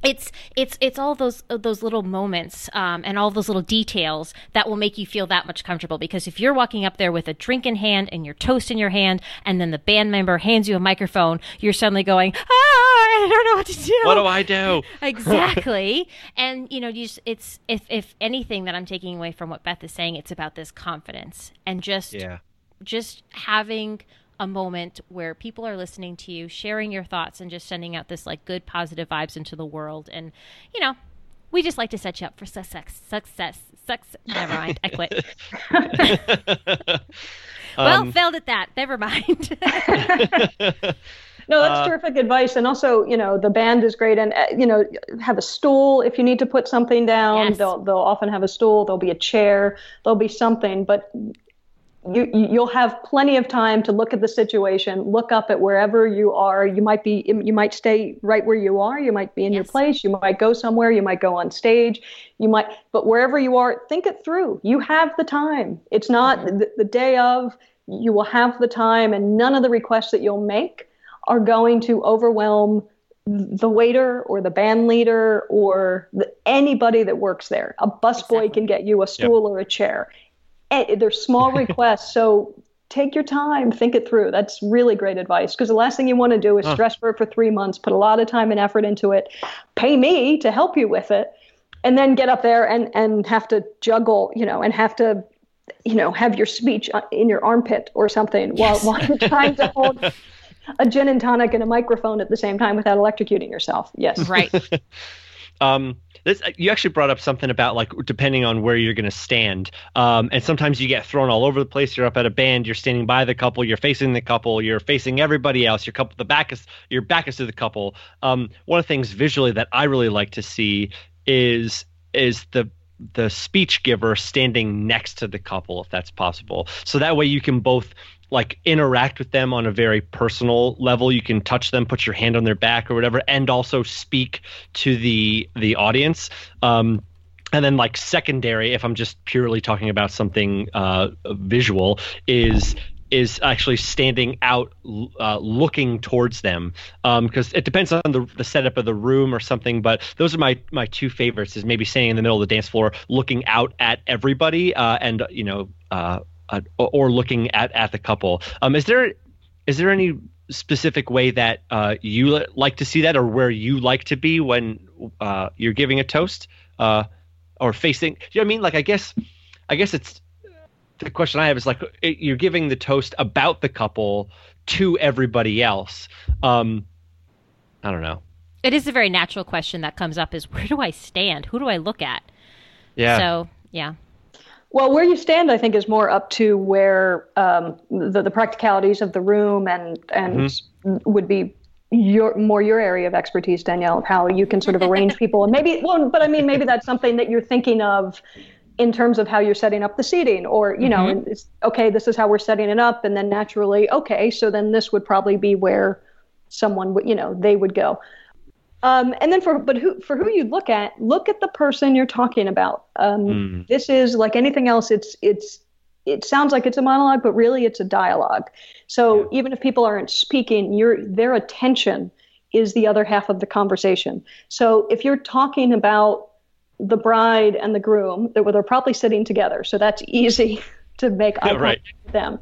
it's it's it's all those those little moments um, and all those little details that will make you feel that much comfortable. Because if you're walking up there with a drink in hand and your toast in your hand and then the band member hands you a microphone you're suddenly going ah i don't know what to do. What do i do? Exactly. And you know you just, it's if if anything that i'm taking away from what beth is saying it's about this confidence and just yeah. just having a moment where people are listening to you, sharing your thoughts, and just sending out this like good positive vibes into the world. And you know, we just like to set you up for success. Success. Success. Never mind. I quit. well, um, failed at that. Never mind. no, that's uh, terrific advice. And also, you know, the band is great, and uh, you know, have a stool if you need to put something down. Yes. They'll they'll often have a stool. There'll be a chair. There'll be something, but you, you'll have plenty of time to look at the situation, look up at wherever you are. You might be, you might stay right where you are. You might be in yes. your place. You might go somewhere. You might go on stage. You might, but wherever you are, think it through. You have the time. It's not mm-hmm. the, the day of. You will have the time, and none of the requests that you'll make are going to overwhelm the waiter or the band leader or the, anybody that works there. A busboy exactly. can get you a stool yep. or a chair. Eh, they're small requests. So take your time, think it through. That's really great advice because the last thing you want to do is huh. stress for it for three months, put a lot of time and effort into it, pay me to help you with it, and then get up there and, and have to juggle, you know, and have to, you know, have your speech uh, in your armpit or something yes. while, while you're trying to hold a gin and tonic and a microphone at the same time without electrocuting yourself. Yes. Right. Um, this you actually brought up something about like depending on where you're going to stand. Um, and sometimes you get thrown all over the place. You're up at a band you're standing by the couple you're facing the couple you're facing everybody else your couple the back is your back is to the couple. Um, one of the things visually that i really like to see is is the the speech giver standing next to the couple if that's possible. So that way you can both like interact with them on a very personal level. You can touch them, put your hand on their back or whatever, and also speak to the the audience. Um, and then like secondary, if I'm just purely talking about something uh, visual, is is actually standing out, uh, looking towards them, because um, it depends on the, the setup of the room or something. But those are my my two favorites: is maybe standing in the middle of the dance floor, looking out at everybody, uh, and you know, uh, uh, or looking at at the couple. Um, is there is there any specific way that uh, you like to see that, or where you like to be when uh, you're giving a toast, uh, or facing? You know what I mean? Like, I guess, I guess it's the question I have is like you're giving the toast about the couple to everybody else. Um, I don't know. It is a very natural question that comes up: is where do I stand? Who do I look at? Yeah. So yeah. Well, where you stand, I think, is more up to where um, the, the practicalities of the room and and mm-hmm. would be your more your area of expertise, Danielle, of how you can sort of arrange people and maybe well, but I mean maybe that's something that you're thinking of in terms of how you're setting up the seating, or you know, mm-hmm. okay, this is how we're setting it up, and then naturally, okay, so then this would probably be where someone would, you know, they would go. Um, and then for but who for who you look at, look at the person you're talking about. Um, mm. This is like anything else. It's it's it sounds like it's a monologue, but really it's a dialogue. So yeah. even if people aren't speaking, your their attention is the other half of the conversation. So if you're talking about the bride and the groom, they're, they're probably sitting together, so that's easy to make eye contact with them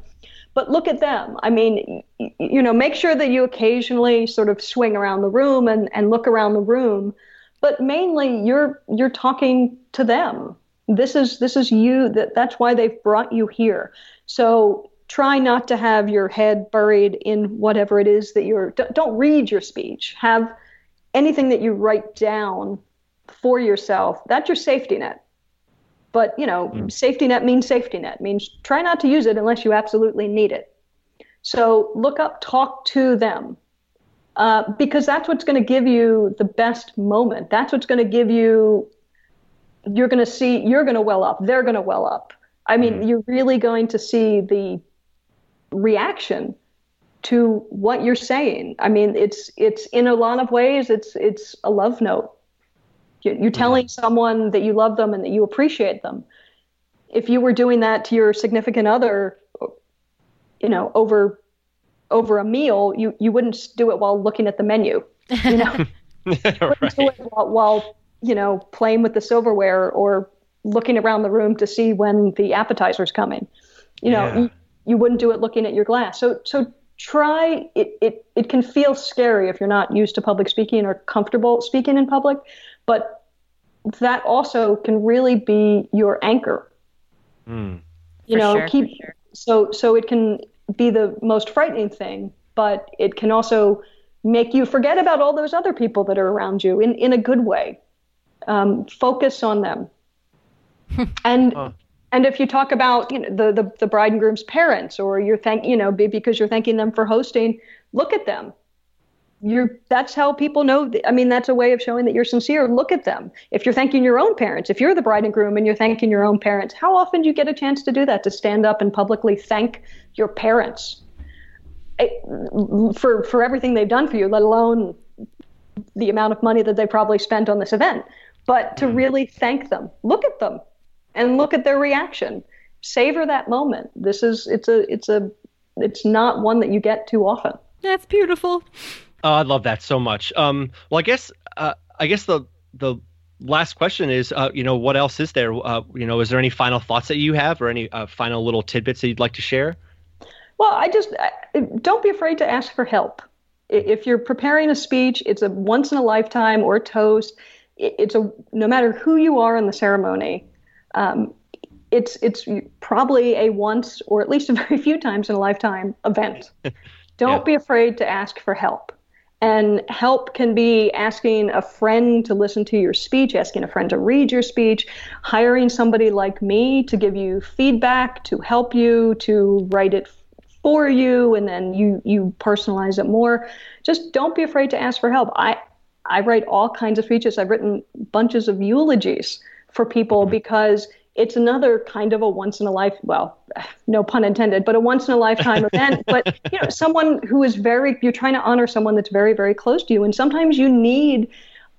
but look at them. I mean, you know, make sure that you occasionally sort of swing around the room and, and look around the room, but mainly you're you're talking to them. This is this is you that that's why they've brought you here. So try not to have your head buried in whatever it is that you're don't read your speech. Have anything that you write down for yourself. That's your safety net. But you know, mm. safety net means safety net means try not to use it unless you absolutely need it. So look up, talk to them, uh, because that's what's going to give you the best moment. That's what's going to give you. You're going to see. You're going to well up. They're going to well up. I mean, mm. you're really going to see the reaction to what you're saying. I mean, it's it's in a lot of ways, it's it's a love note you're telling someone that you love them and that you appreciate them. If you were doing that to your significant other, you know, over over a meal, you you wouldn't do it while looking at the menu. You know, right. do it while, while you know playing with the silverware or looking around the room to see when the appetizer's coming. You know, yeah. you, you wouldn't do it looking at your glass. So so try it, it it can feel scary if you're not used to public speaking or comfortable speaking in public but that also can really be your anchor. Mm. You for know, sure, keep sure. so so it can be the most frightening thing, but it can also make you forget about all those other people that are around you in, in a good way. Um, focus on them. and and if you talk about you know the, the the bride and groom's parents, or you're thank you know because you're thanking them for hosting, look at them. You're that's how people know. I mean, that's a way of showing that you're sincere. Look at them. If you're thanking your own parents, if you're the bride and groom and you're thanking your own parents, how often do you get a chance to do that? To stand up and publicly thank your parents for for everything they've done for you, let alone the amount of money that they probably spent on this event. But to mm. really thank them, look at them, and look at their reaction. Savor that moment. This is it's a it's a it's not one that you get too often. That's beautiful. Oh, I love that so much. Um, well, I guess uh, I guess the the last question is, uh, you know, what else is there? Uh, you know, is there any final thoughts that you have, or any uh, final little tidbits that you'd like to share? Well, I just don't be afraid to ask for help. If you're preparing a speech, it's a once in a lifetime or a toast. It's a no matter who you are in the ceremony. Um, it's it's probably a once or at least a very few times in a lifetime event. Don't yeah. be afraid to ask for help. And help can be asking a friend to listen to your speech, asking a friend to read your speech, hiring somebody like me to give you feedback, to help you, to write it for you and then you you personalize it more. Just don't be afraid to ask for help. I i write all kinds of speeches. I've written bunches of eulogies for people mm-hmm. because it's another kind of a once in a life well no pun intended but a once in a lifetime event but you know someone who is very you're trying to honor someone that's very very close to you and sometimes you need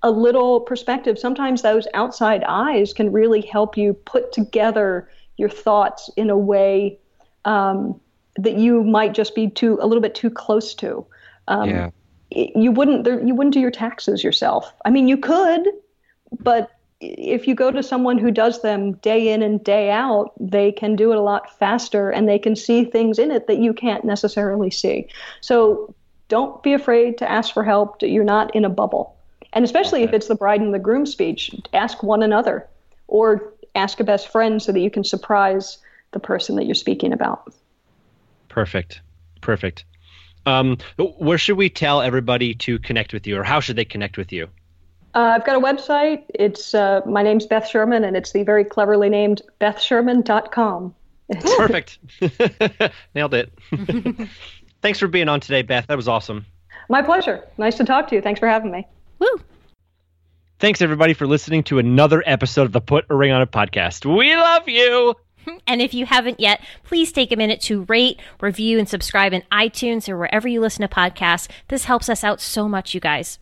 a little perspective sometimes those outside eyes can really help you put together your thoughts in a way um, that you might just be too a little bit too close to. Um, yeah. You wouldn't you wouldn't do your taxes yourself. I mean, you could, but if you go to someone who does them day in and day out, they can do it a lot faster and they can see things in it that you can't necessarily see. So don't be afraid to ask for help. You're not in a bubble. And especially okay. if it's the bride and the groom speech, ask one another or ask a best friend so that you can surprise the person that you're speaking about. Perfect. Perfect. Um, where should we tell everybody to connect with you, or how should they connect with you? Uh, I've got a website. It's uh, my name's Beth Sherman, and it's the very cleverly named BethSherman.com. Perfect. Nailed it. Thanks for being on today, Beth. That was awesome. My pleasure. Nice to talk to you. Thanks for having me. Woo. Thanks everybody for listening to another episode of the Put a Ring on It podcast. We love you. And if you haven't yet, please take a minute to rate, review, and subscribe in iTunes or wherever you listen to podcasts. This helps us out so much, you guys.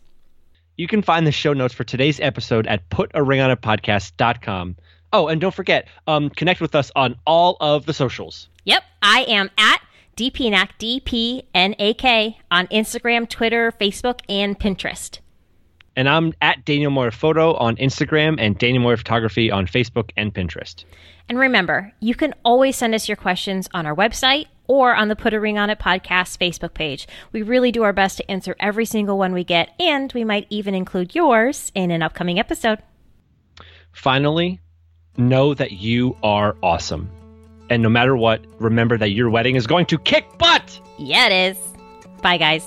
You can find the show notes for today's episode at putaringonitpodcast.com. Oh, and don't forget, um, connect with us on all of the socials. Yep, I am at DPNAK, D-P-N-A-K, on Instagram, Twitter, Facebook, and Pinterest. And I'm at Daniel Moore Photo on Instagram and Daniel Moore Photography on Facebook and Pinterest. And remember, you can always send us your questions on our website or on the Put a Ring on It podcast Facebook page. We really do our best to answer every single one we get, and we might even include yours in an upcoming episode. Finally, know that you are awesome. And no matter what, remember that your wedding is going to kick butt. Yeah, it is. Bye, guys.